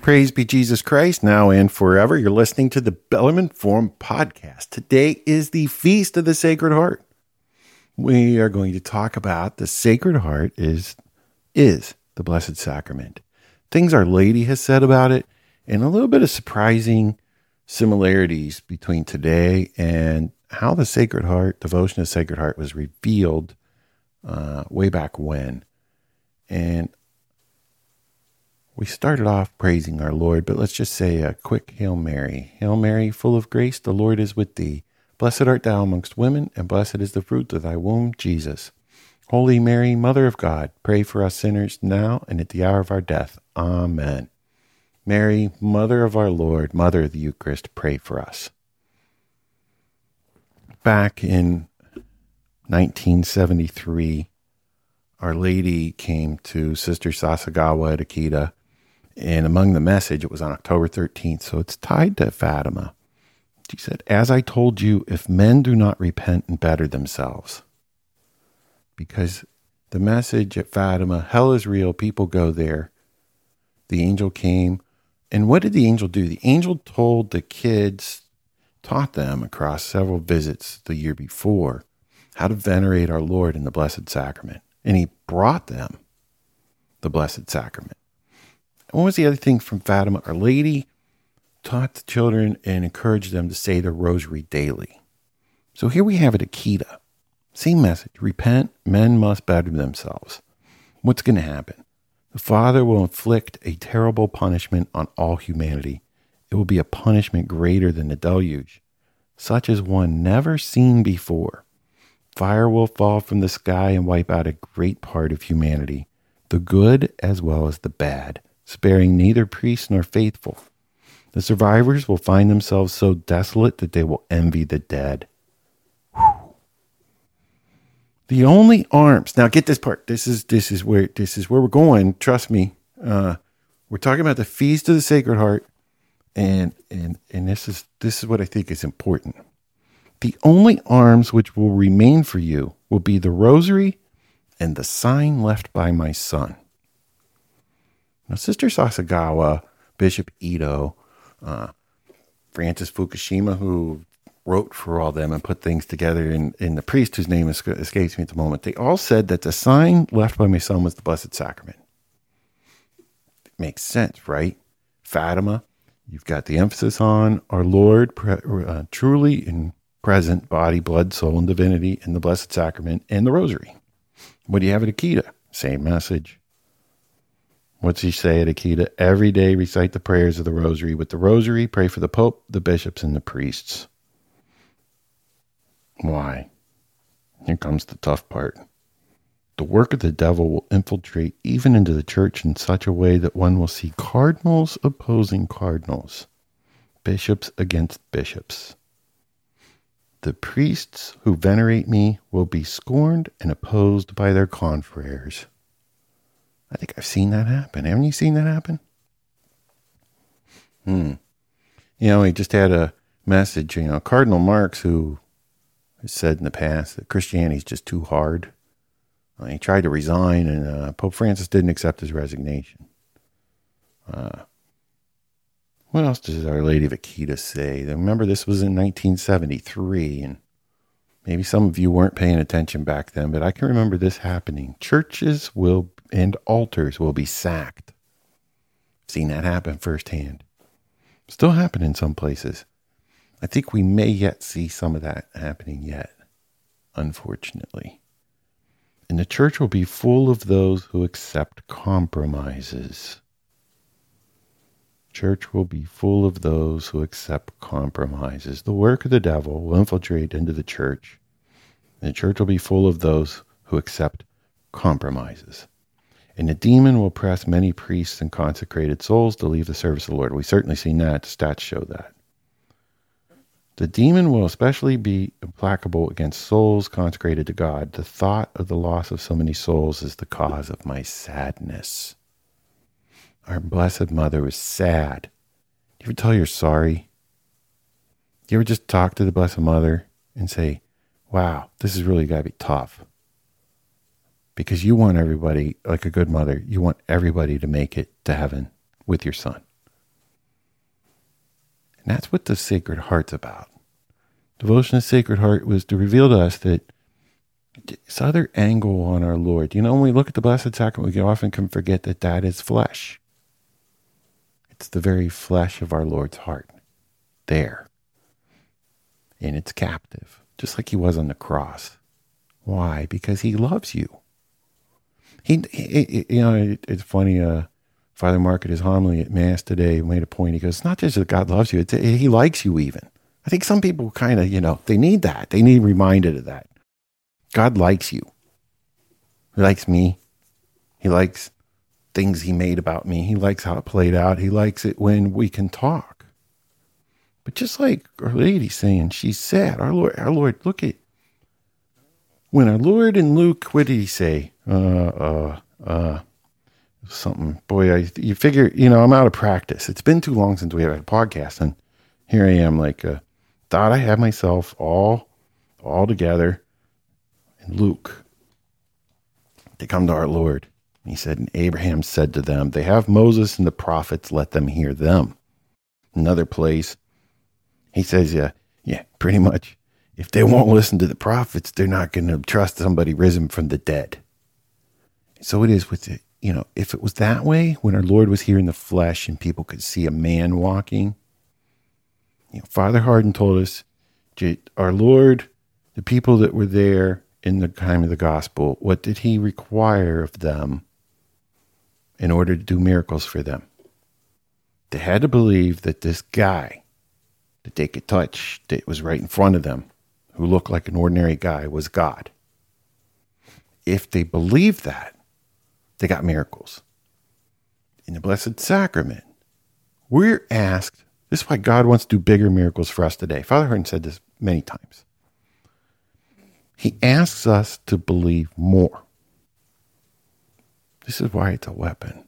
Praise be Jesus Christ, now and forever. You're listening to the Bellarmine Forum podcast. Today is the Feast of the Sacred Heart. We are going to talk about the Sacred Heart is is the Blessed Sacrament. Things Our Lady has said about it, and a little bit of surprising similarities between today and how the Sacred Heart, devotion the Sacred Heart, was revealed uh, way back when. And we started off praising our Lord, but let's just say a quick Hail Mary. Hail Mary, full of grace, the Lord is with thee. Blessed art thou amongst women, and blessed is the fruit of thy womb, Jesus. Holy Mary, Mother of God, pray for us sinners now and at the hour of our death. Amen. Mary, Mother of our Lord, Mother of the Eucharist, pray for us. Back in 1973, Our Lady came to Sister Sasagawa at Akita and among the message, it was on October 13th, so it's tied to Fatima. She said, As I told you, if men do not repent and better themselves, because the message at Fatima, hell is real, people go there. The angel came. And what did the angel do? The angel told the kids, taught them across several visits the year before, how to venerate our Lord in the Blessed Sacrament. And he brought them the Blessed Sacrament. What was the other thing from Fatima? Our Lady taught the children and encouraged them to say the rosary daily. So here we have it Akita. Same message. Repent, men must better themselves. What's going to happen? The Father will inflict a terrible punishment on all humanity. It will be a punishment greater than the deluge, such as one never seen before. Fire will fall from the sky and wipe out a great part of humanity, the good as well as the bad sparing neither priest nor faithful. The survivors will find themselves so desolate that they will envy the dead. The only arms. Now get this part. This is this is where this is where we're going. Trust me. Uh, we're talking about the feast of the Sacred Heart, and and and this is this is what I think is important. The only arms which will remain for you will be the rosary and the sign left by my son. Now, Sister Sasagawa, Bishop Ito, uh, Francis Fukushima, who wrote for all them and put things together, and, and the priest whose name escapes me at the moment, they all said that the sign left by my son was the Blessed Sacrament. It makes sense, right? Fatima, you've got the emphasis on our Lord uh, truly in present body, blood, soul, and divinity in the Blessed Sacrament and the Rosary. What do you have at Akita? Same message. What's he say at Akita? Every day recite the prayers of the rosary. With the rosary, pray for the Pope, the bishops, and the priests. Why? Here comes the tough part. The work of the devil will infiltrate even into the church in such a way that one will see cardinals opposing cardinals, bishops against bishops. The priests who venerate me will be scorned and opposed by their confreres. I think I've seen that happen. Haven't you seen that happen? Hmm. You know, he just had a message, you know, Cardinal Marx, who has said in the past that Christianity is just too hard. Uh, he tried to resign, and uh, Pope Francis didn't accept his resignation. Uh, what else does Our Lady of Akita say? Remember, this was in 1973, and maybe some of you weren't paying attention back then, but I can remember this happening. Churches will and altars will be sacked. I've Seen that happen firsthand. Still happen in some places. I think we may yet see some of that happening yet, unfortunately. And the church will be full of those who accept compromises. Church will be full of those who accept compromises. The work of the devil will infiltrate into the church. And the church will be full of those who accept compromises. And the demon will press many priests and consecrated souls to leave the service of the Lord. We've certainly seen that. Stats show that. The demon will especially be implacable against souls consecrated to God. The thought of the loss of so many souls is the cause of my sadness. Our Blessed Mother was sad. Do you ever tell you're sorry? Do you ever just talk to the Blessed Mother and say, wow, this is really got to be tough? Because you want everybody, like a good mother, you want everybody to make it to heaven with your son. And that's what the Sacred Heart's about. Devotion to the Sacred Heart was to reveal to us that this other angle on our Lord. You know, when we look at the Blessed Sacrament, we often can forget that that is flesh. It's the very flesh of our Lord's heart. There. And it's captive, just like he was on the cross. Why? Because he loves you. He, he you know, it, it's funny. Uh, Father Mark at his homily at Mass today made a point. He goes, "It's not just that God loves you; it's, He likes you even." I think some people kind of, you know, they need that. They need reminded of that. God likes you. He likes me. He likes things He made about me. He likes how it played out. He likes it when we can talk. But just like Our Lady saying, she said, "Our Lord, our Lord, look at." When our Lord and Luke, what did he say? Uh, uh, uh, something. Boy, I you figure, you know, I'm out of practice. It's been too long since we had a podcast, and here I am, like, uh, thought I had myself all, all together. And Luke, they come to our Lord. He said, and Abraham said to them, They have Moses and the prophets, let them hear them. Another place, he says, Yeah, yeah, pretty much. If they won't listen to the prophets, they're not going to trust somebody risen from the dead. So it is with it. You know, if it was that way when our Lord was here in the flesh and people could see a man walking, you know, Father Hardon told us, our Lord, the people that were there in the time of the gospel, what did he require of them in order to do miracles for them? They had to believe that this guy that they could touch, that was right in front of them, who looked like an ordinary guy, was God. If they believed that, they got miracles. In the Blessed Sacrament, we're asked this is why God wants to do bigger miracles for us today. Father Hardon said this many times. He asks us to believe more. This is why it's a weapon.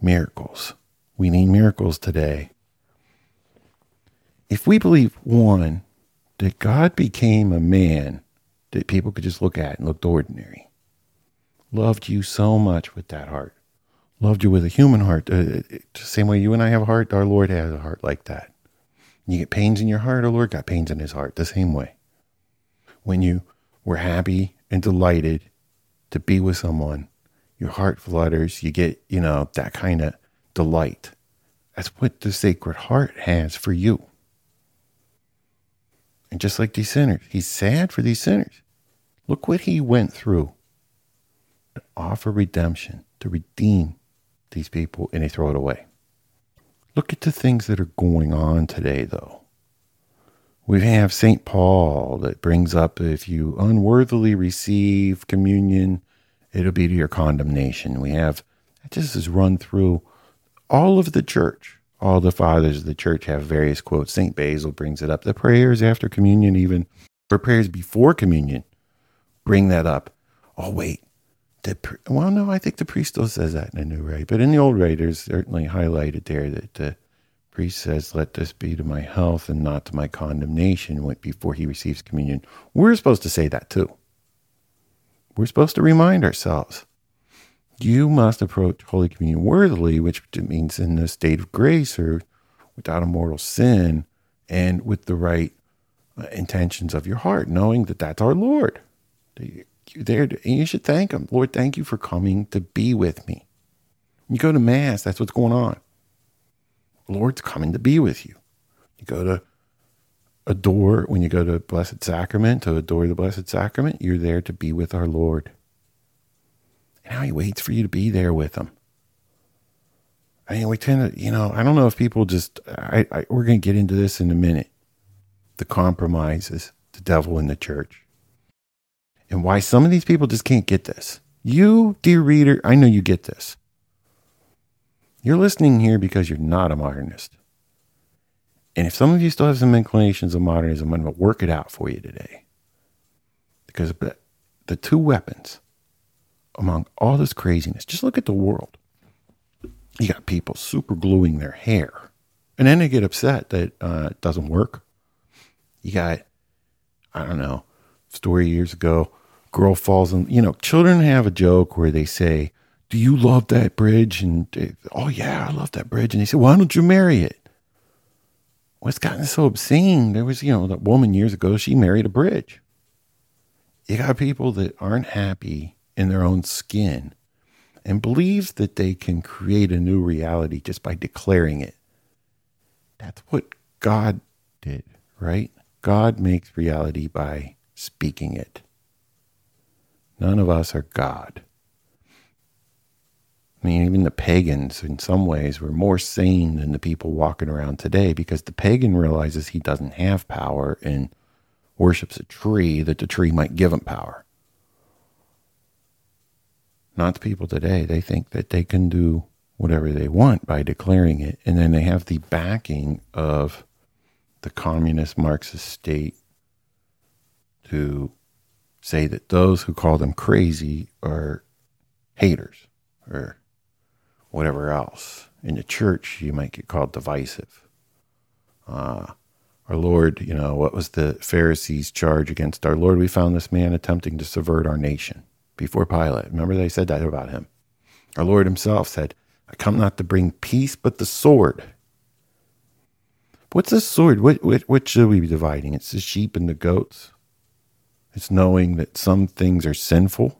Miracles. We need miracles today. If we believe, one, that God became a man that people could just look at and looked ordinary, loved you so much with that heart, loved you with a human heart, uh, the same way you and I have a heart, our Lord has a heart like that. You get pains in your heart, our Lord got pains in his heart the same way. When you were happy and delighted to be with someone, your heart flutters, you get, you know, that kind of delight. That's what the Sacred Heart has for you. And just like these sinners, he's sad for these sinners. Look what he went through to offer redemption, to redeem these people, and they throw it away. Look at the things that are going on today, though. We have St. Paul that brings up if you unworthily receive communion, it'll be to your condemnation. We have, this is run through all of the church. All the fathers of the church have various quotes. St. Basil brings it up. The prayers after communion, even, for prayers before communion, bring that up. Oh, wait, the, well, no, I think the priest still says that in the new rite, but in the old rite, there's certainly highlighted there that the priest says, "Let this be to my health and not to my condemnation." Before he receives communion, we're supposed to say that too. We're supposed to remind ourselves, you must approach Holy Communion worthily, which means in the state of grace or without a mortal sin, and with the right uh, intentions of your heart, knowing that that's our Lord you there to, and you should thank him. Lord, thank you for coming to be with me. You go to Mass, that's what's going on. Lord's coming to be with you. You go to adore, when you go to Blessed Sacrament, to adore the Blessed Sacrament, you're there to be with our Lord. Now He waits for you to be there with Him. I mean, we tend to, you know, I don't know if people just, I, I we're going to get into this in a minute. The compromises, the devil in the church and why some of these people just can't get this. You, dear reader, I know you get this. You're listening here because you're not a modernist. And if some of you still have some inclinations of modernism, I'm going to work it out for you today. Because the two weapons among all this craziness, just look at the world. You got people super gluing their hair, and then they get upset that uh, it doesn't work. You got, I don't know, story years ago girl falls in, you know, children have a joke where they say, Do you love that bridge? And oh, yeah, I love that bridge. And they say, Why don't you marry it? what's gotten so obscene? There was, you know, that woman years ago, she married a bridge. You got people that aren't happy in their own skin and believe that they can create a new reality just by declaring it. That's what God did, right? God makes reality by speaking it. None of us are God. I mean, even the pagans, in some ways, were more sane than the people walking around today because the pagan realizes he doesn't have power and worships a tree that the tree might give him power. Not the people today. They think that they can do whatever they want by declaring it. And then they have the backing of the communist Marxist state to say that those who call them crazy are haters or whatever else. In the church, you might get called divisive. Uh, our Lord, you know, what was the Pharisees' charge against our Lord? We found this man attempting to subvert our nation before Pilate. Remember, they said that about him. Our Lord himself said, I come not to bring peace, but the sword. What's the sword? What, what, what should we be dividing? It's the sheep and the goats. It's knowing that some things are sinful.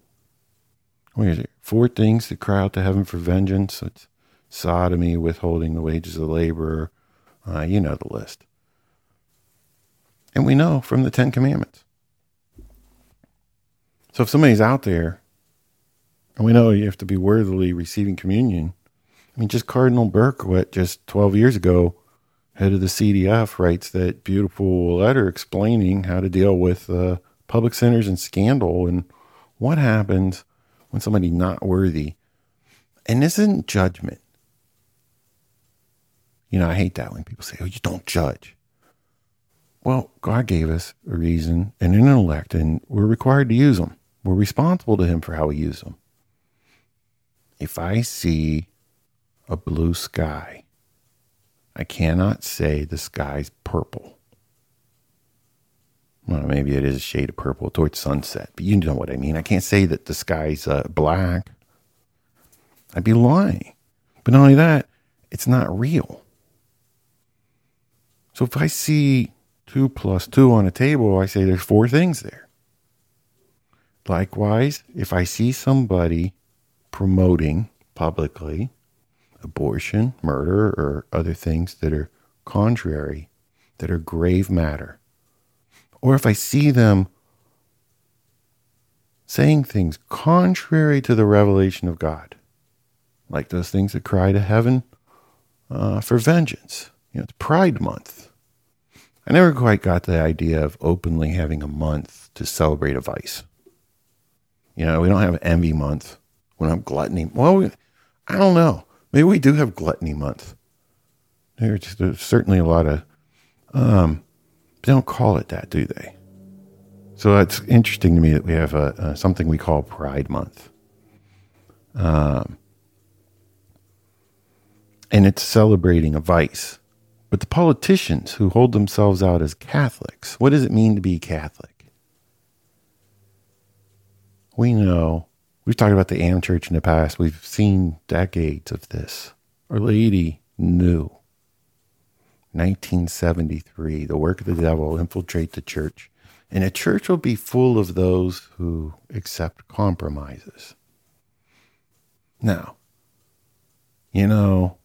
What is it? Four things that cry out to heaven for vengeance. It's sodomy, withholding the wages of the laborer. Uh, you know the list. And we know from the Ten Commandments. So if somebody's out there, and we know you have to be worthily receiving communion, I mean, just Cardinal Berkowitz, just 12 years ago, head of the CDF, writes that beautiful letter explaining how to deal with uh, public centers and scandal and what happens when somebody not worthy. And this isn't judgment. You know, I hate that when people say, oh, you don't judge. Well, God gave us a reason and an intellect, and we're required to use them. We're responsible to Him for how we use them. If I see a blue sky, I cannot say the sky's purple. Well, maybe it is a shade of purple towards sunset, but you know what I mean. I can't say that the sky's uh, black. I'd be lying. But not only that, it's not real. So if I see two plus two on a table, I say there's four things there. Likewise, if I see somebody promoting publicly abortion, murder, or other things that are contrary, that are grave matter, or if I see them saying things contrary to the revelation of God, like those things that cry to heaven uh, for vengeance. You know, it's Pride Month. I never quite got the idea of openly having a month to celebrate a vice. You know, we don't have envy month. We don't have gluttony. Well, we, I don't know. Maybe we do have gluttony month. There's, there's certainly a lot of, um, they don't call it that, do they? So it's interesting to me that we have a, a something we call Pride Month. Um, and it's celebrating a vice. But the politicians who hold themselves out as Catholics, what does it mean to be Catholic? We know, we've talked about the Am Church in the past, we've seen decades of this. Our Lady knew 1973, the work of the devil infiltrate the church, and a church will be full of those who accept compromises. Now, you know,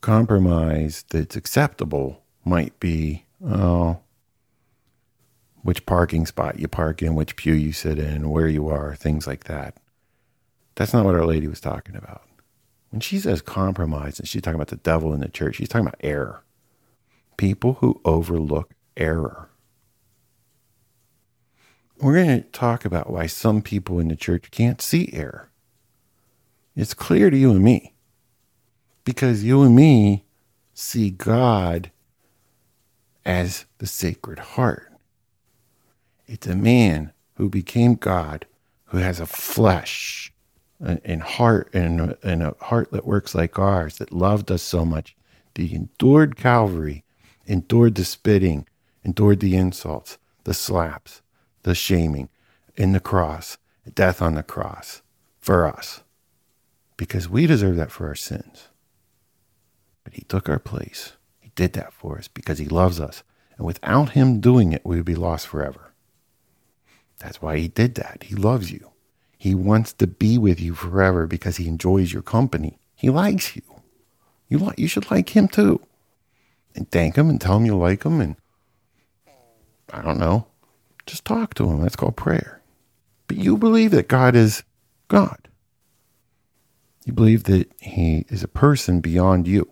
compromise that's acceptable might be, oh, which parking spot you park in, which pew you sit in, where you are, things like that. That's not what Our Lady was talking about. When she says compromise and she's talking about the devil in the church, she's talking about error people who overlook error. We're going to talk about why some people in the church can't see error. It's clear to you and me because you and me see God as the Sacred Heart. It's a man who became God who has a flesh and heart and, and a heart that works like ours that loved us so much that he endured Calvary endured the spitting, endured the insults, the slaps, the shaming in the cross, death on the cross for us. Because we deserve that for our sins. But he took our place. He did that for us because he loves us. And without him doing it, we would be lost forever. That's why he did that. He loves you. He wants to be with you forever because he enjoys your company. He likes you. You like you should like him too. And thank him and tell him you like him and I don't know. Just talk to him. That's called prayer. But you believe that God is God. You believe that he is a person beyond you.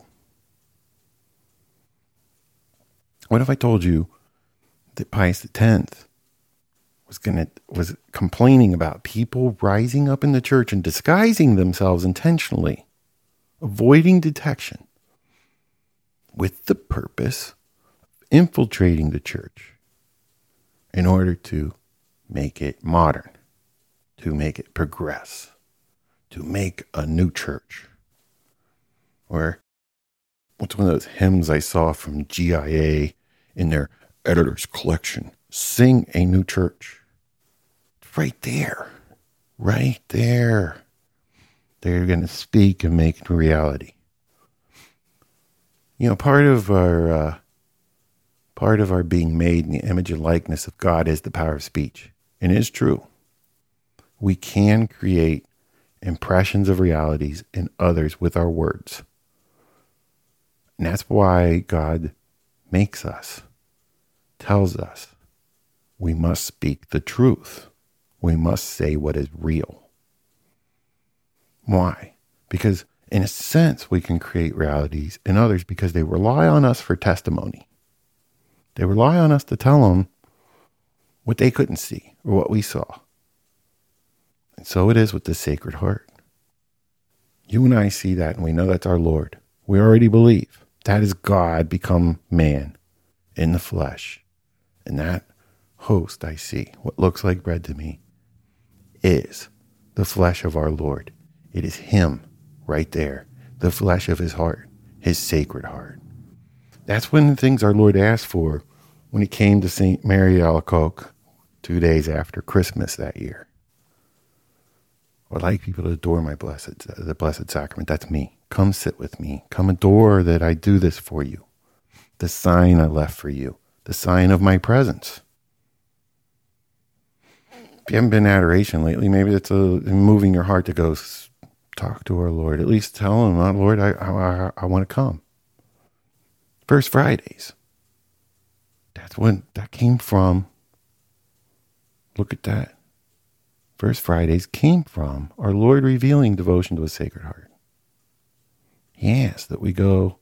What if I told you that Pius X was gonna was complaining about people rising up in the church and disguising themselves intentionally, avoiding detection, with the purpose of infiltrating the church in order to make it modern, to make it progress, to make a new church. Or what's one of those hymns I saw from GIA in their editor's collection? Sing a new church. Right there. Right there. They're going to speak and make it reality. You know, part of our uh, Part of our being made in the image and likeness of God is the power of speech. And it is true. We can create impressions of realities in others with our words. And that's why God makes us, tells us we must speak the truth. We must say what is real. Why? Because, in a sense, we can create realities in others because they rely on us for testimony. They rely on us to tell them what they couldn't see or what we saw. And so it is with the Sacred Heart. You and I see that, and we know that's our Lord. We already believe that is God become man in the flesh. And that host I see, what looks like bread to me, is the flesh of our Lord. It is Him right there, the flesh of His heart, His sacred heart. That's one of the things our Lord asked for when he came to St. Mary Alacoque two days after Christmas that year. I would like people to adore my blessed, the Blessed Sacrament. That's me. Come sit with me. Come adore that I do this for you. The sign I left for you. The sign of my presence. If you haven't been in adoration lately, maybe it's a, moving your heart to go talk to our Lord. At least tell him, oh, Lord, I, I, I want to come. First Fridays. That's when that came from. Look at that. First Fridays came from our Lord revealing devotion to His Sacred Heart. He asked that we go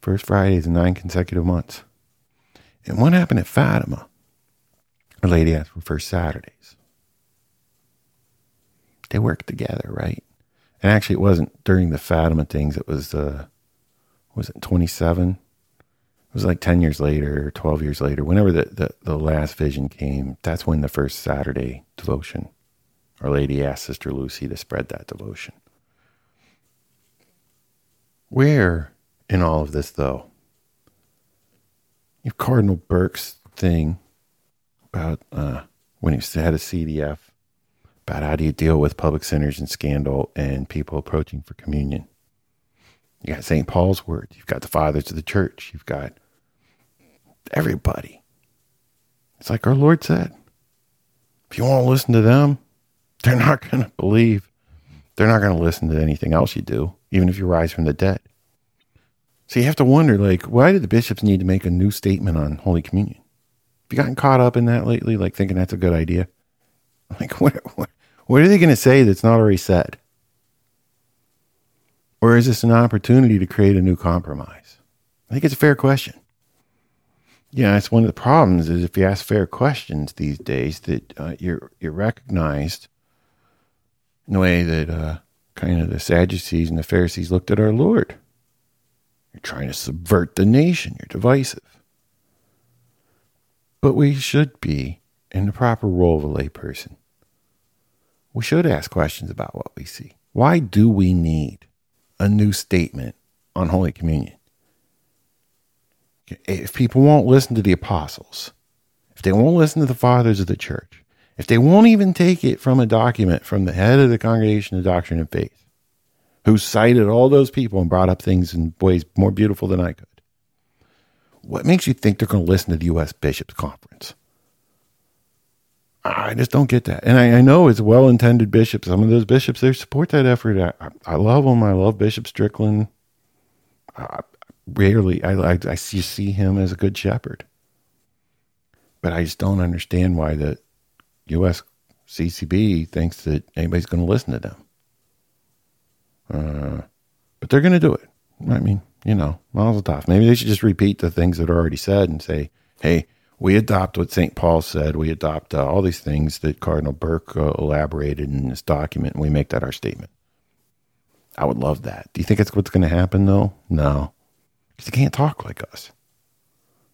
First Fridays in nine consecutive months. And what happened at Fatima? Our Lady asked for First Saturdays. They worked together, right? And actually, it wasn't during the Fatima things. It was, uh, was it 27? it was like 10 years later, 12 years later, whenever the, the, the last vision came, that's when the first Saturday devotion, Our Lady asked Sister Lucy to spread that devotion. Where in all of this, though, have Cardinal Burke's thing about uh, when he had a CDF about how do you deal with public sinners and scandal and people approaching for communion. You got St. Paul's words. You've got the fathers of the church. You've got everybody. It's like our Lord said. If you want to listen to them, they're not going to believe. They're not going to listen to anything else you do, even if you rise from the dead. So you have to wonder, like, why did the bishops need to make a new statement on Holy Communion? You gotten caught up in that lately, like thinking that's a good idea? Like, what, what, what are they going to say that's not already said? Or is this an opportunity to create a new compromise? I think it's a fair question. Yeah, it's one of the problems is if you ask fair questions these days that uh, you're you're recognized in the way that uh, kind of the Sadducees and the Pharisees looked at our Lord. You're trying to subvert the nation. You're divisive. But we should be in the proper role of a layperson. We should ask questions about what we see. Why do we need a new statement on Holy Communion? if people won't listen to the apostles, if they won't listen to the fathers of the church, if they won't even take it from a document from the head of the Congregation of Doctrine and Faith, who cited all those people and brought up things in ways more beautiful than I could, What makes you think they're going to listen to the U.S. Bishops Conference? I just don't get that. And I, I know it's well intended bishops. Some of those bishops, they support that effort. I, I, love them. I love Bishop Strickland. I, rarely, I, I, I see, see him as a good shepherd. But I just don't understand why the U.S. CCB thinks that anybody's going to listen to them. Uh, but they're going to do it. I mean, you know, mazel tov. Maybe they should just repeat the things that are already said and say, hey, we adopt what St. Paul said. We adopt uh, all these things that Cardinal Burke uh, elaborated in this document, and we make that our statement. I would love that. Do you think it's what's going to happen, though? No, because they can't talk like us.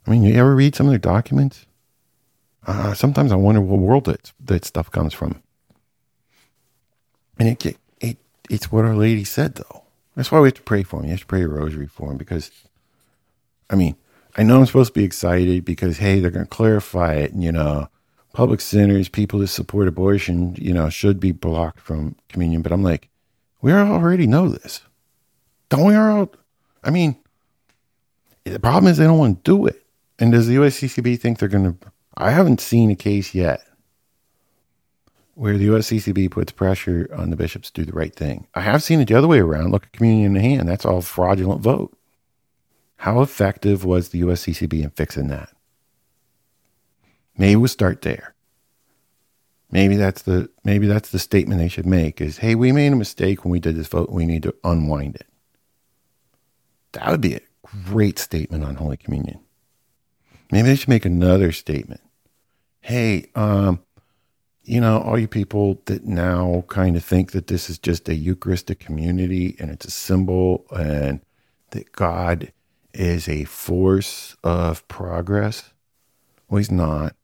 I mean, you ever read some of their documents? Uh, sometimes I wonder what world that, that stuff comes from. And it, it, it's what Our Lady said, though. That's why we have to pray for him. You have to pray a rosary for him because, I mean, I know I'm supposed to be excited because, hey, they're going to clarify it. And, you know, public centers, people who support abortion, you know, should be blocked from communion. But I'm like, we already know this. Don't we all? I mean, the problem is they don't want to do it. And does the USCCB think they're going to? I haven't seen a case yet where the USCCB puts pressure on the bishops to do the right thing. I have seen it the other way around. Look at communion in the hand. That's all fraudulent vote. How effective was the USCCB in fixing that? Maybe we'll start there. Maybe that's the maybe that's the statement they should make is, hey, we made a mistake when we did this vote. We need to unwind it. That would be a great statement on Holy Communion. Maybe they should make another statement. Hey, um, you know, all you people that now kind of think that this is just a Eucharistic community and it's a symbol and that God is a force of progress. Well, he's not.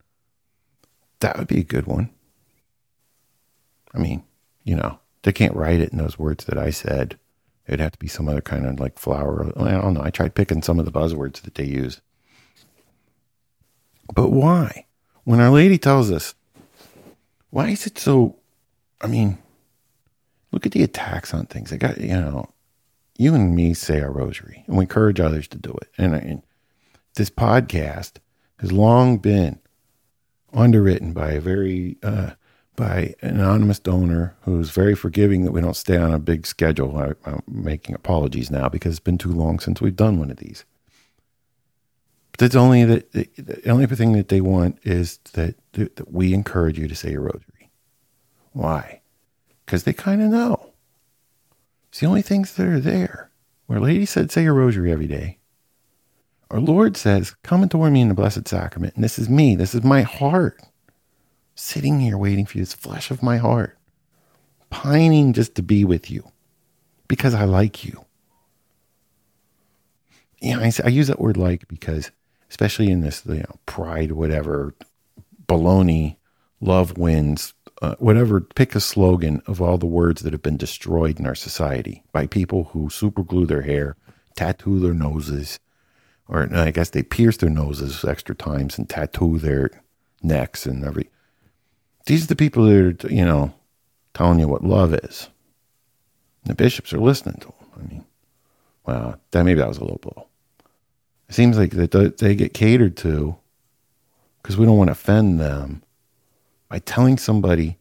That would be a good one. I mean, you know, they can't write it in those words that I said. It'd have to be some other kind of like flower. I don't know. I tried picking some of the buzzwords that they use. But why? When Our Lady tells us, why is it so? I mean, look at the attacks on things. I got, you know, you and me say our rosary and we encourage others to do it. And, and this podcast has long been underwritten by a very, uh, by an anonymous donor who's very forgiving that we don't stay on a big schedule. I, am making apologies now because it's been too long since we've done one of these. That's only that the, the only thing that they want is that, that we encourage you to say a rosary. Why? Because they kind of know. It's the only things that are there. Where Lady said, say your rosary every day. Our Lord says, come and adore me in the Blessed Sacrament. And this is me. This is my heart. Sitting here waiting for you. This flesh of my heart. Pining just to be with you. Because I like you. Yeah, I use that word like because, especially in this, you know, pride, whatever, baloney, love wins uh, whatever, pick a slogan of all the words that have been destroyed in our society by people who superglue their hair, tattoo their noses, or I guess they pierce their noses extra times and tattoo their necks and every. These are the people that are, you know, telling you what love is. The bishops are listening to them. I mean, wow, that maybe that was a low blow. It seems like that they get catered to because we don't want to offend them by telling somebody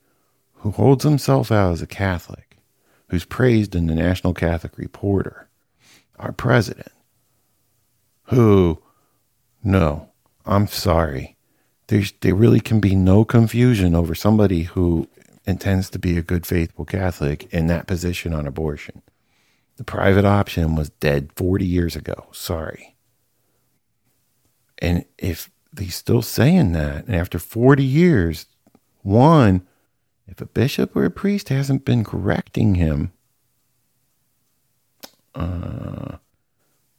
who holds himself out as a Catholic, who's praised in the National Catholic Reporter, our president, who, no, I'm sorry, there's, there really can be no confusion over somebody who intends to be a good, faithful Catholic in that position on abortion. The private option was dead 40 years ago. Sorry. And if he's still saying that, and after 40 years, one, if a bishop or a priest hasn't been correcting him, uh,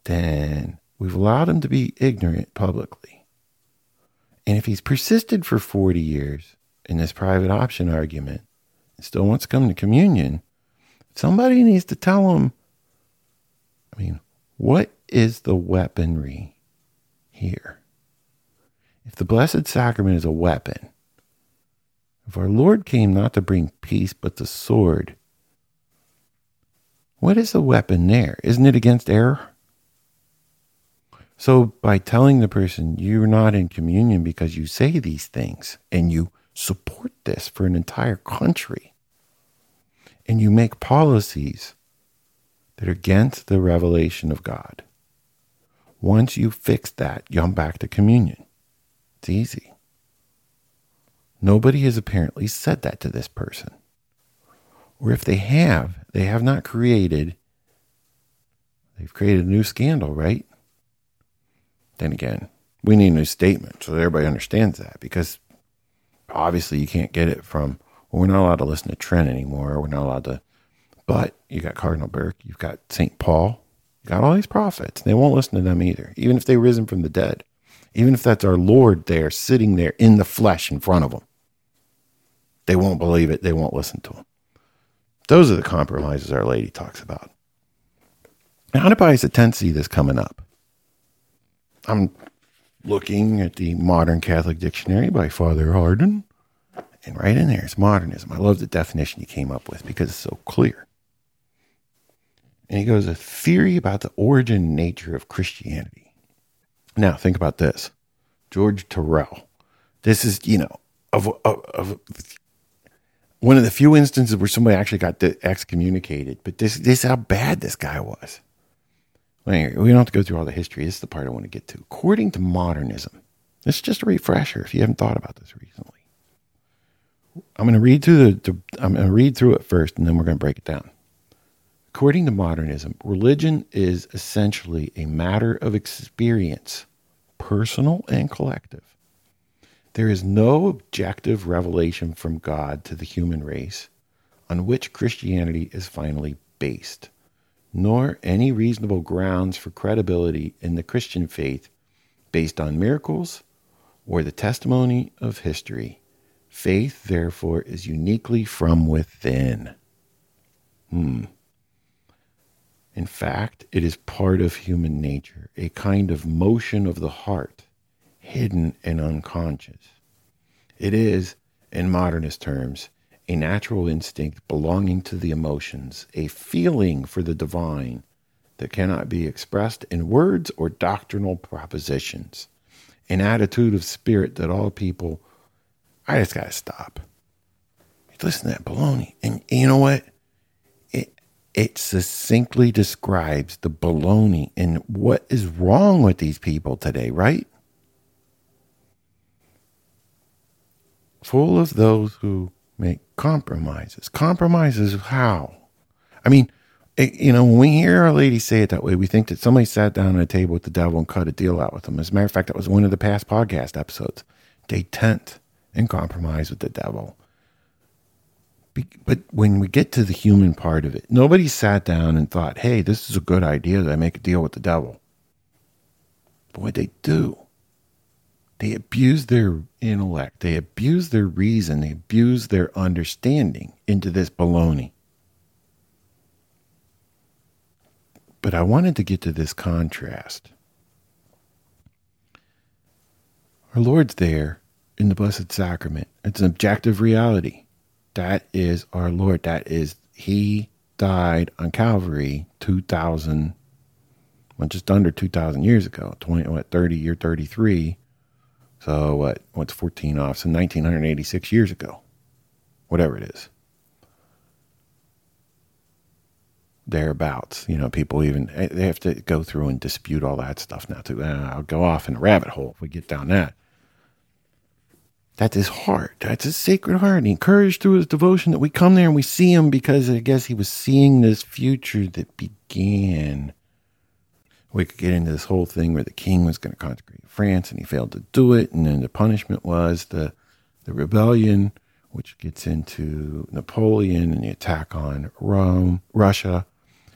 then we've allowed him to be ignorant publicly. And if he's persisted for 40 years in this private option argument and still wants to come to communion, somebody needs to tell him I mean, what is the weaponry here? If the Blessed Sacrament is a weapon, if our Lord came not to bring peace but the sword, what is the weapon there? Isn't it against error? So by telling the person you're not in communion because you say these things and you support this for an entire country and you make policies that are against the revelation of God. Once you fix that, you're back to communion. It's easy. Nobody has apparently said that to this person. Or if they have, they have not created, they've created a new scandal, right? Then again, we need a new statement so that everybody understands that because obviously you can't get it from, well, we're not allowed to listen to Trent anymore. We're not allowed to, but you got Cardinal Burke, you've got St. Paul, got all these prophets. They won't listen to them either, even if they risen from the dead, even if that's our Lord there sitting there in the flesh in front of them. They won't believe it. They won't listen to him. Those are the compromises Our Lady talks about. Now, how is a tendency this coming up? I'm looking at the Modern Catholic Dictionary by Father Hardon, and right in there is modernism. I love the definition he came up with because it's so clear. And he goes, a theory about the origin and nature of Christianity. Now, think about this George Tyrrell. This is, you know, of, of, of one of the few instances where somebody actually got excommunicated. But this, this is how bad this guy was. we don't have to go through all the history. This is the part I want to get to. According to modernism, this is just a refresher if you haven't thought about this recently. I'm going to read through the, the I'm going to read through it first, and then we're going to break it down. According to modernism, religion is essentially a matter of experience, personal and collective. There is no objective revelation from God to the human race on which Christianity is finally based, nor any reasonable grounds for credibility in the Christian faith based on miracles or the testimony of history. Faith, therefore, is uniquely from within. Hmm. In fact, it is part of human nature, a kind of motion of the heart hidden and unconscious. It is, in modernist terms, a natural instinct belonging to the emotions, a feeling for the divine that cannot be expressed in words or doctrinal propositions, an attitude of spirit that all people, I just got to stop. Listen to that baloney. And you know what? It, succinctly describes the baloney and what is wrong with these people today, right? full of those who make compromises. Compromises how? I mean, it, you know, when we hear Our Lady say it that way, we think that somebody sat down at a table with the devil and cut a deal out with him. As a matter of fact, that was one of the past podcast episodes. They tent and compromise with the devil. But when we get to the human part of it, nobody sat down and thought, hey, this is a good idea that I make a deal with the devil. But what they do they abuse their intellect, they abuse their reason, they abuse their understanding into this baloney. But I wanted to get to this contrast. Our Lord's there in the Blessed Sacrament. It's an objective reality. That is our Lord. That is, He died on Calvary 2,000, well, just under 2,000 years ago, 20, what, 30, year 33 so what? What's 14 off? So 1986 years ago, whatever it is. Thereabouts. You know, people even, eh, they have to go through and dispute all that stuff now too. Uh, I'll go off in a rabbit hole if we get down that. That's his heart. That's his sacred heart. He encouraged through his devotion that we come there and we see him because I guess he was seeing this future that began we could get into this whole thing where the king was going to consecrate France and he failed to do it. And then the punishment was the, the rebellion, which gets into Napoleon and the attack on Rome, Russia,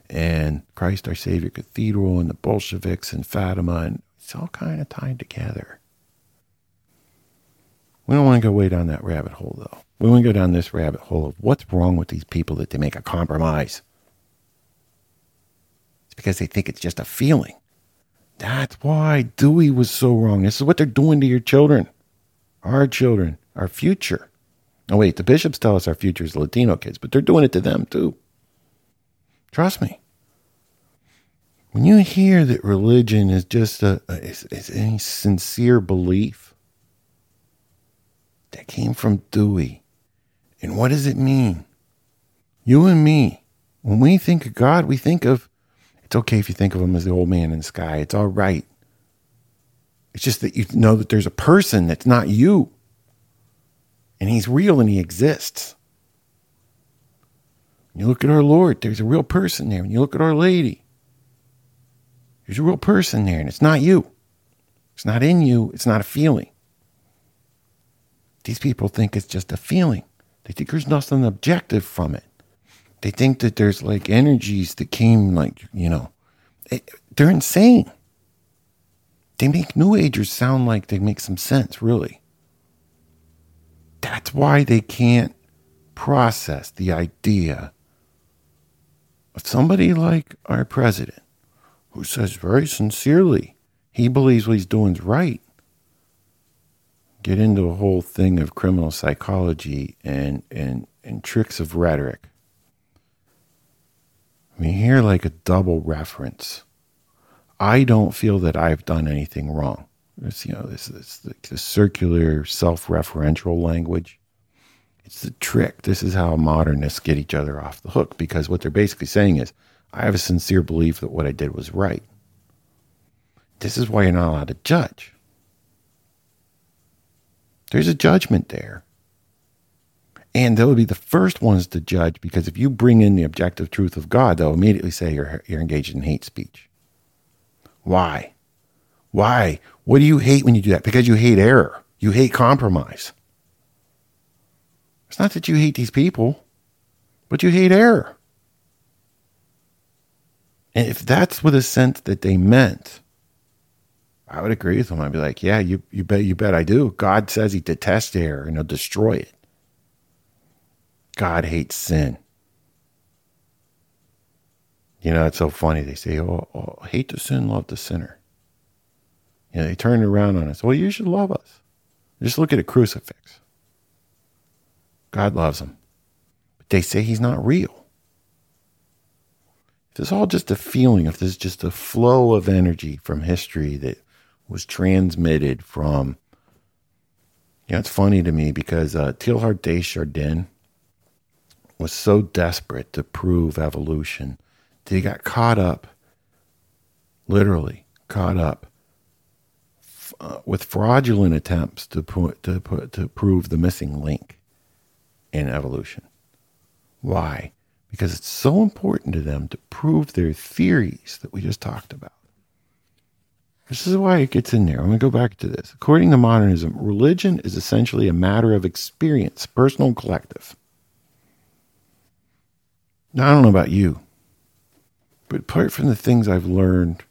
and Christ our Savior Cathedral and the Bolsheviks and Fatima. And it's all kind of tied together. We don't want to go way down that rabbit hole, though. We want to go down this rabbit hole of what's wrong with these people that they make a compromise. It's because they think it's just a feeling. That's why Dewey was so wrong. This is what they're doing to your children, our children, our future. Oh, wait, the bishops tell us our future is Latino kids, but they're doing it to them too. Trust me. When you hear that religion is just a, a is any sincere belief that came from Dewey, and what does it mean? You and me, when we think of God, we think of it's okay if you think of him as the old man in the sky. It's all right. It's just that you know that there's a person that's not you. And he's real and he exists. When you look at our Lord, there's a real person there. When you look at Our Lady, there's a real person there, and it's not you. It's not in you, it's not a feeling. These people think it's just a feeling. They think there's nothing objective from it. They think that there's like energies that came, like, you know, it, eh, they're insane. They make New Agers sound like they make some sense, really. That's why they can't process the idea of somebody like our president who says very sincerely he believes what he's doing is right. Get into a whole thing of criminal psychology and, and, and tricks of rhetoric I mean, here, like a double reference. I don't feel that I've done anything wrong. It's, you know, this, this, this circular self referential language. It's the trick. This is how modernists get each other off the hook because what they're basically saying is, I have a sincere belief that what I did was right. This is why you're not allowed to judge. There's a judgment there. And they'll be the first ones to judge because if you bring in the objective truth of God, they'll immediately say you're, you're engaged in hate speech. Why? Why? What do you hate when you do that? Because you hate error. You hate compromise. It's not that you hate these people, but you hate error. And if that's what a sense that they meant, I would agree with him. I'd be like, yeah, you, you bet you bet I do. God says he detests error and he'll destroy it. God hates sin. You know, it's so funny. They say, oh, oh, hate the sin, love the sinner. You know, they turn around on us. Well, you should love us. Just look at a crucifix. God loves him. But they say he's not real. If it's all just a feeling, if there's just a flow of energy from history that was transmitted from, you know, it's funny to me because uh, Teilhard de Chardin, was so desperate to prove evolution that he got caught up, literally caught up, uh, with fraudulent attempts to put, to put to prove the missing link in evolution. Why? Because it's so important to them to prove their theories that we just talked about. This is why it gets in there. I'm going to go back to this. According to modernism, religion is essentially a matter of experience, personal and collective. Now, I don't know about you, but apart from the things I've learned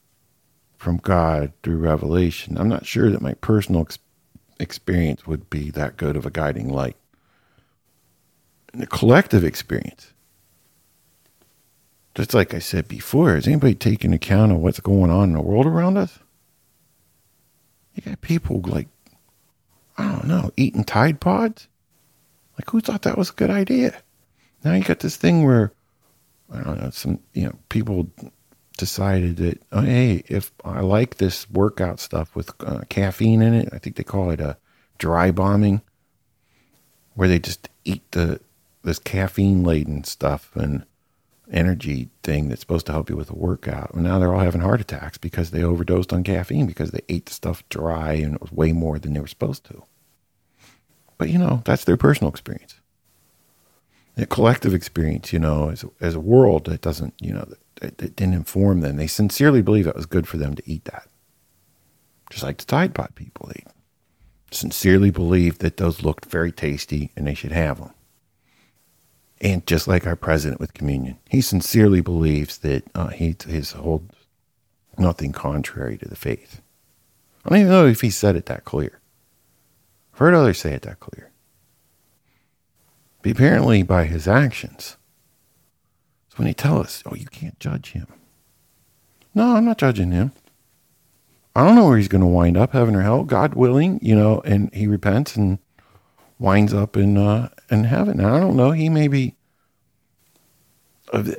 from God through revelation, I'm not sure that my personal ex- experience would be that good of a guiding light. And the collective experience, just like I said before, is anybody taking account of what's going on in the world around us? You got people like, I don't know, eating Tide Pods? Like, who thought that was a good idea? Now you got this thing where I don't know, some, you know, people decided that, oh, hey, if I like this workout stuff with uh, caffeine in it, I think they call it a dry bombing, where they just eat the this caffeine laden stuff and energy thing that's supposed to help you with a workout. And now they're all having heart attacks because they overdosed on caffeine because they ate the stuff dry and it was way more than they were supposed to. But you know, that's their personal experience a collective experience, you know, as as a world that doesn't, you know, that, that didn't inform them. They sincerely believe it was good for them to eat that. Just like the Tide Pod people, they sincerely believe that those looked very tasty and they should have them. And just like our president with communion, he sincerely believes that uh, he his holds nothing contrary to the faith. I don't even know if he said it that clear. I've heard others say it that clear But apparently by his actions. So when he tells us, oh, you can't judge him. No, I'm not judging him. I don't know where he's going to wind up, heaven or hell, God willing, you know, and he repents and winds up in uh, in heaven. Now, I don't know. He may be a,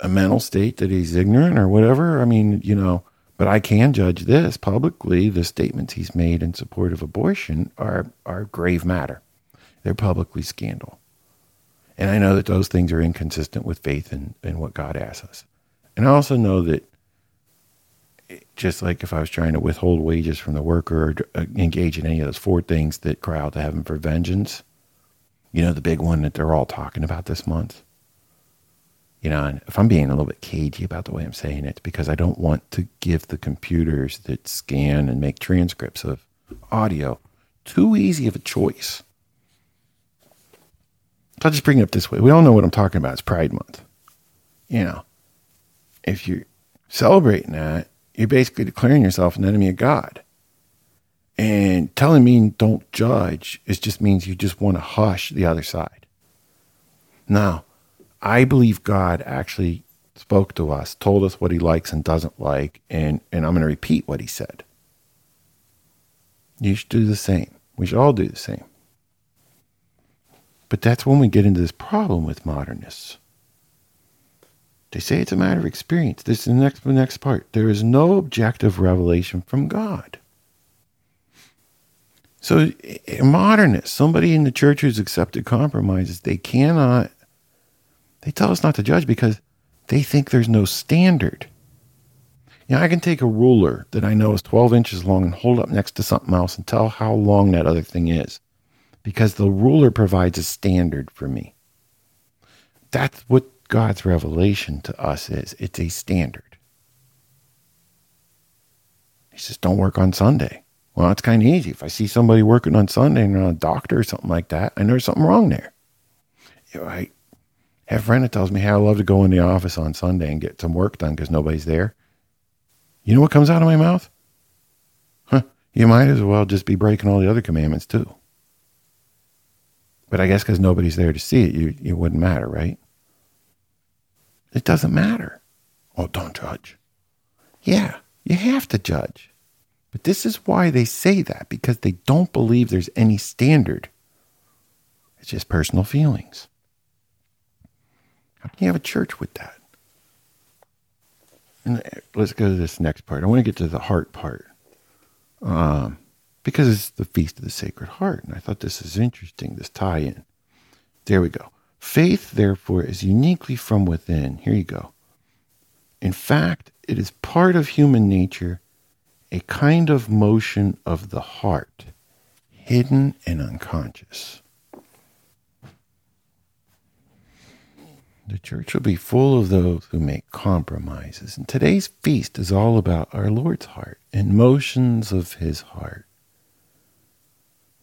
a mental state that he's ignorant or whatever. I mean, you know, but I can judge this publicly. The statements he's made in support of abortion are, are grave matter. They're publicly scandal. And I know that those things are inconsistent with faith and, and what God asks us. And I also know that just like if I was trying to withhold wages from the worker or uh, engage in any of those four things that cry out to heaven for vengeance, you know, the big one that they're all talking about this month. You know, and if I'm being a little bit cagey about the way I'm saying it, because I don't want to give the computers that scan and make transcripts of audio too easy of a choice. So I'll just bring it up this way. We all know what I'm talking about. It's Pride Month. You know, if you're celebrating that, you're basically declaring yourself an enemy of God. And telling me don't judge it just means you just want to hush the other side. Now, I believe God actually spoke to us, told us what he likes and doesn't like, and, and I'm going to repeat what he said. You should do the same. We should all do the same. But that's when we get into this problem with modernists. They say it's a matter of experience. This is the next, the next part. There is no objective revelation from God. So, a modernist, somebody in the church who's accepted compromises, they cannot, they tell us not to judge because they think there's no standard. Know, I can take a ruler that I know is 12 inches long and hold up next to something else and tell how long that other thing is because the ruler provides a standard for me. That's what God's revelation to us is it's a standard. He says, don't work on Sunday. Well, it's kind of easy. If I see somebody working on Sunday and they're a doctor or something like that, I know there's something wrong there. You know, I have a friend that tells me, hey, I love to go in the office on Sunday and get some work done because nobody's there. You know what comes out of my mouth? Huh, you might as well just be breaking all the other commandments too. But I guess because nobody's there to see it, you, it wouldn't matter, right? It doesn't matter. Oh, don't judge. Yeah, you have to judge. But this is why they say that, because they don't believe there's any standard. It's just personal feelings. How can you have a church with that? And uh, let's go to this next part. I want to get to the heart part. Um, because it's the Feast of the Sacred Heart. And I thought this is interesting, this tie in. There we go. Faith, therefore, is uniquely from within. Here you go. In fact, it is part of human nature, a kind of motion of the heart, hidden and unconscious. The church will be full of those who make compromises. And today's feast is all about our Lord's heart and motions of his heart.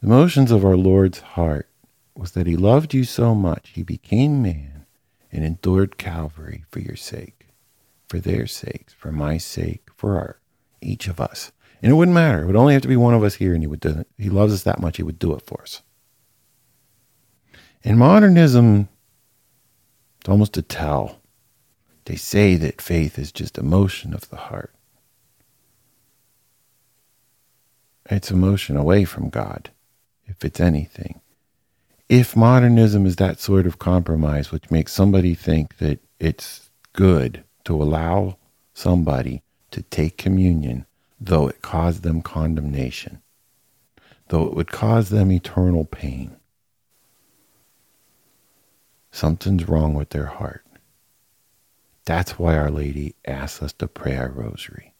The motions of our Lord's heart was that he loved you so much, he became man and endured Calvary for your sake, for their sakes, for my sake, for our, each of us. And it wouldn't matter. It would only have to be one of us here, and he would do it. He loves us that much, he would do it for us. In modernism, it's almost a tell. They say that faith is just emotion of the heart. It's emotion away from God, if it's anything if modernism is that sort of compromise, which makes somebody think that it's good to allow somebody to take communion, though it caused them condemnation, though it would cause them eternal pain, something's wrong with their heart. That's why Our Lady asks us to pray our rosary.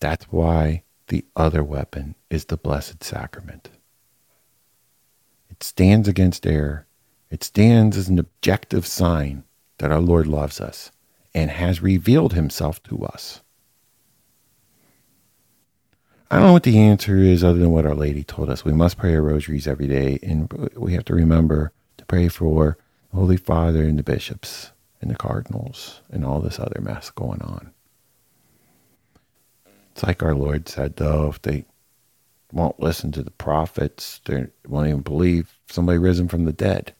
That's why the other weapon is the Blessed Sacrament It stands against error. It stands as an objective sign that our Lord loves us and has revealed himself to us. I don't know what the answer is other than what Our Lady told us. We must pray our rosaries every day, and we have to remember to pray for the Holy Father and the bishops and the cardinals and all this other mess going on. It's like our Lord said, though, if they won't listen to the prophets. They won't even believe somebody risen from the dead.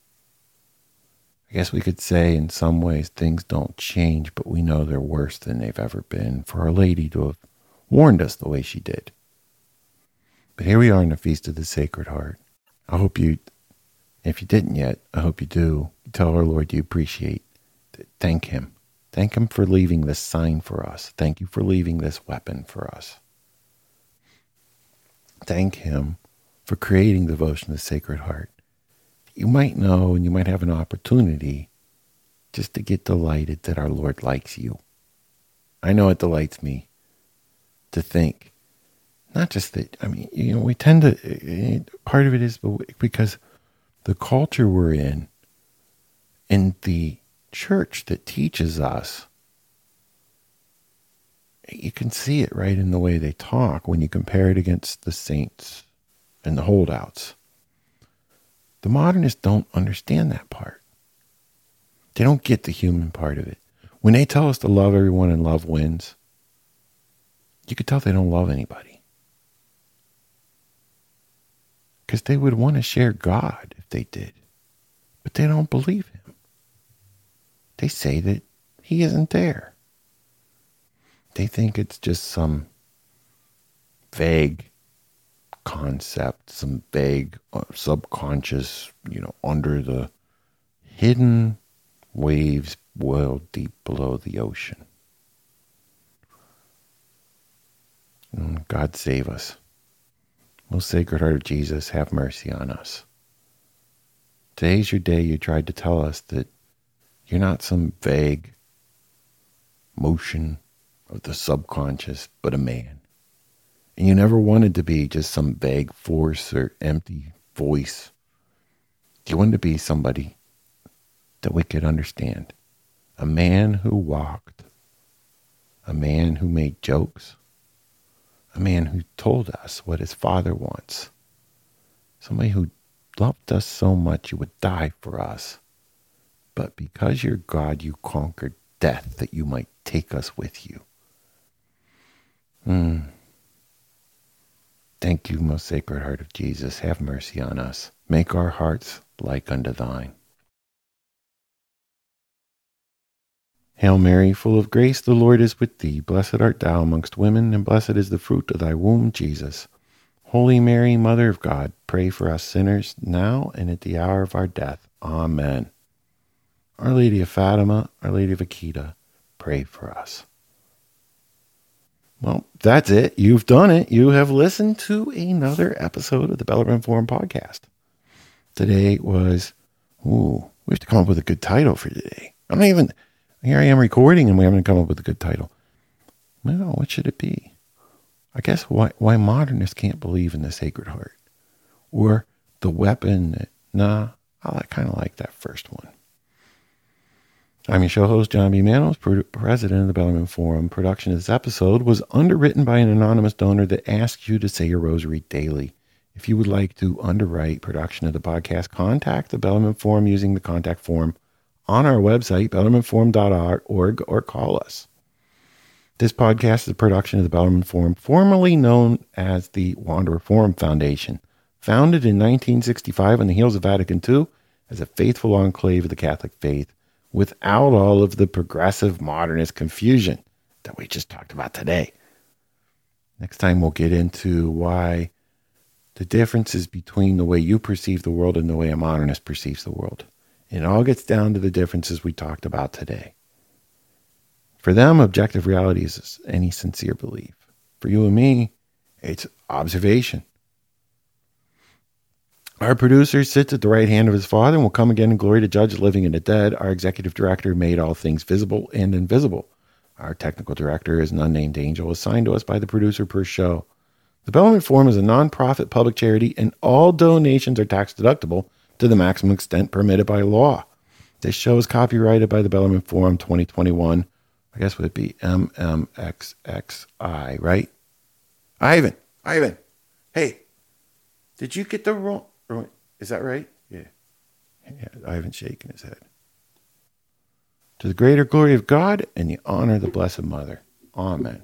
I guess we could say in some ways things don't change, but we know they're worse than they've ever been for Our Lady to have warned us the way she did. But here we are in the Feast of the Sacred Heart. I hope you, if you didn't yet, I hope you do. Tell our Lord you appreciate, thank Him Thank Him for leaving this sign for us. Thank you for leaving this weapon for us. Thank Him for creating devotion to the Sacred Heart. You might know and you might have an opportunity just to get delighted that our Lord likes you. I know it delights me to think, not just that, I mean, you know, we tend to, uh, uh, part of it is because the culture we're in and the church that teaches us, you can see it right in the way they talk when you compare it against the saints and the holdouts. The modernists don't understand that part. They don't get the human part of it. When they tell us to love everyone and love wins, you could tell they don't love anybody. Because they would want to share God if they did, but they don't believe Him. They say that He isn't there. They think it's just some vague concept, some vague uh, subconscious, you know, under the hidden waves boil deep below the ocean. Mm, God save us. Most Sacred Heart of Jesus, have mercy on us. Today's your day you tried to tell us that you're not some vague motion of the subconscious, but a man. And you never wanted to be just some vague force or empty voice. You wanted to be somebody that we could understand. A man who walked, a man who made jokes, a man who told us what his father wants, somebody who loved us so much you would die for us. But because you're God, you conquered death that you might take us with you. Hmm. Thank you, most sacred heart of Jesus. Have mercy on us. Make our hearts like unto thine. Hail Mary, full of grace, the Lord is with thee. Blessed art thou amongst women, and blessed is the fruit of thy womb, Jesus. Holy Mary, Mother of God, pray for us sinners, now and at the hour of our death. Amen. Our Lady of Fatima, Our Lady of Akita, pray for us. Well, that's it. You've done it. You have listened to another episode of the Bellarmine Forum podcast. Today was, ooh, we have to come up with a good title for today. I'm not even, here I am recording and we haven't come up with a good title. Well, what should it be? I guess why, why modernists can't believe in the Sacred Heart or the weapon. That, nah, I kind of like that first one. I'm your show host, John B. Manos, president of the Bellarmine Forum. Production of this episode was underwritten by an anonymous donor that asks you to say your rosary daily. If you would like to underwrite production of the podcast, contact the Bellarmine Forum using the contact form on our website, bellarmineforum.org, or call us. This podcast is a production of the Bellarmine Forum, formerly known as the Wanderer Forum Foundation, founded in 1965 on the heels of Vatican II as a faithful enclave of the Catholic faith, without all of the progressive modernist confusion that we just talked about today. Next time, we'll get into why the differences between the way you perceive the world and the way a modernist perceives the world. It all gets down to the differences we talked about today. For them, objective reality is any sincere belief. For you and me, it's observation. Our producer sits at the right hand of his Father and will come again in glory to judge the living and the dead. Our executive director made all things visible and invisible. Our technical director is an unnamed angel assigned to us by the producer per show. The Bellarmine Forum is a nonprofit public charity, and all donations are tax deductible to the maximum extent permitted by law. This show is copyrighted by the Bellarmine Forum 2021. I guess would it be MMXXI, right? Ivan, Ivan, hey, did you get the wrong? Is that right? Yeah. yeah. Ivan shaking his head. To the greater glory of God and the honor of the Blessed Mother. Amen.